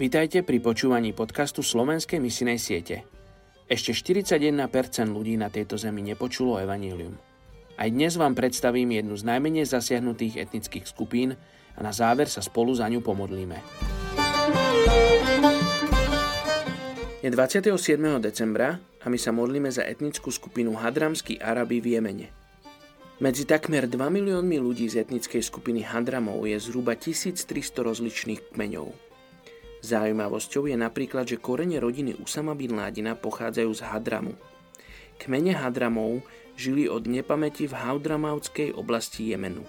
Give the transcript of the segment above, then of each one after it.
Vítajte pri počúvaní podcastu Slovenskej misinej siete. Ešte 41% ľudí na tejto zemi nepočulo evanílium. Aj dnes vám predstavím jednu z najmenej zasiahnutých etnických skupín a na záver sa spolu za ňu pomodlíme. Je 27. decembra a my sa modlíme za etnickú skupinu Hadramskí Arabi v Jemene. Medzi takmer 2 miliónmi ľudí z etnickej skupiny Hadramov je zhruba 1300 rozličných kmeňov. Zaujímavosťou je napríklad, že korene rodiny Usama bin Ládina pochádzajú z Hadramu. Kmene Hadramov žili od nepamäti v Haudramavskej oblasti Jemenu.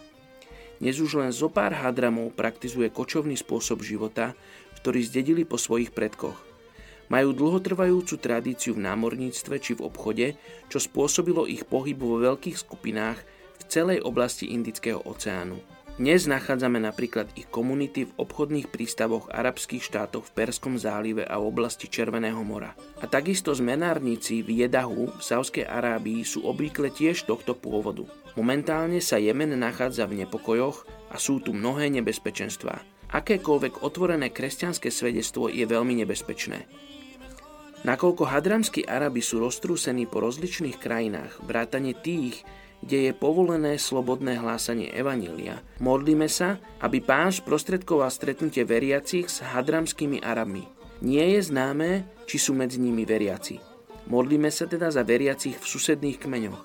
Dnes už len zo pár Hadramov praktizuje kočovný spôsob života, ktorý zdedili po svojich predkoch. Majú dlhotrvajúcu tradíciu v námorníctve či v obchode, čo spôsobilo ich pohyb vo veľkých skupinách v celej oblasti Indického oceánu. Dnes nachádzame napríklad ich komunity v obchodných prístavoch arabských štátov v Perskom zálive a v oblasti Červeného mora. A takisto zmenárnici v Jedahu v Sávskej Arábii sú obvykle tiež tohto pôvodu. Momentálne sa Jemen nachádza v nepokojoch a sú tu mnohé nebezpečenstvá. Akékoľvek otvorené kresťanské svedectvo je veľmi nebezpečné. Nakoľko hadramskí Arabi sú roztrúsení po rozličných krajinách, vrátane tých, kde je povolené slobodné hlásanie Evanília. Modlíme sa, aby pán sprostredkoval stretnutie veriacich s hadramskými Arabmi. Nie je známe, či sú medzi nimi veriaci. Modlíme sa teda za veriacich v susedných kmeňoch.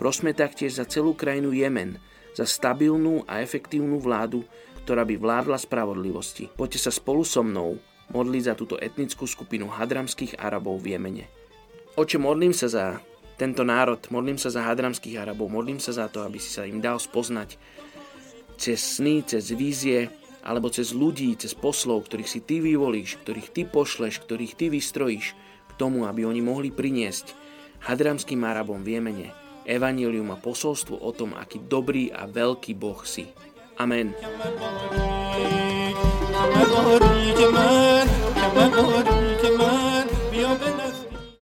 Prosme taktiež za celú krajinu Jemen, za stabilnú a efektívnu vládu, ktorá by vládla spravodlivosti. Poďte sa spolu so mnou modliť za túto etnickú skupinu hadramských Arabov v Jemene. Oče, modlím sa za tento národ. Modlím sa za hadramských Arabov, modlím sa za to, aby si sa im dal spoznať cez sny, cez vízie, alebo cez ľudí, cez poslov, ktorých si ty vyvolíš, ktorých ty pošleš, ktorých ty vystrojíš k tomu, aby oni mohli priniesť hadramským Arabom v Jemene evanílium a posolstvo o tom, aký dobrý a veľký Boh si. Amen.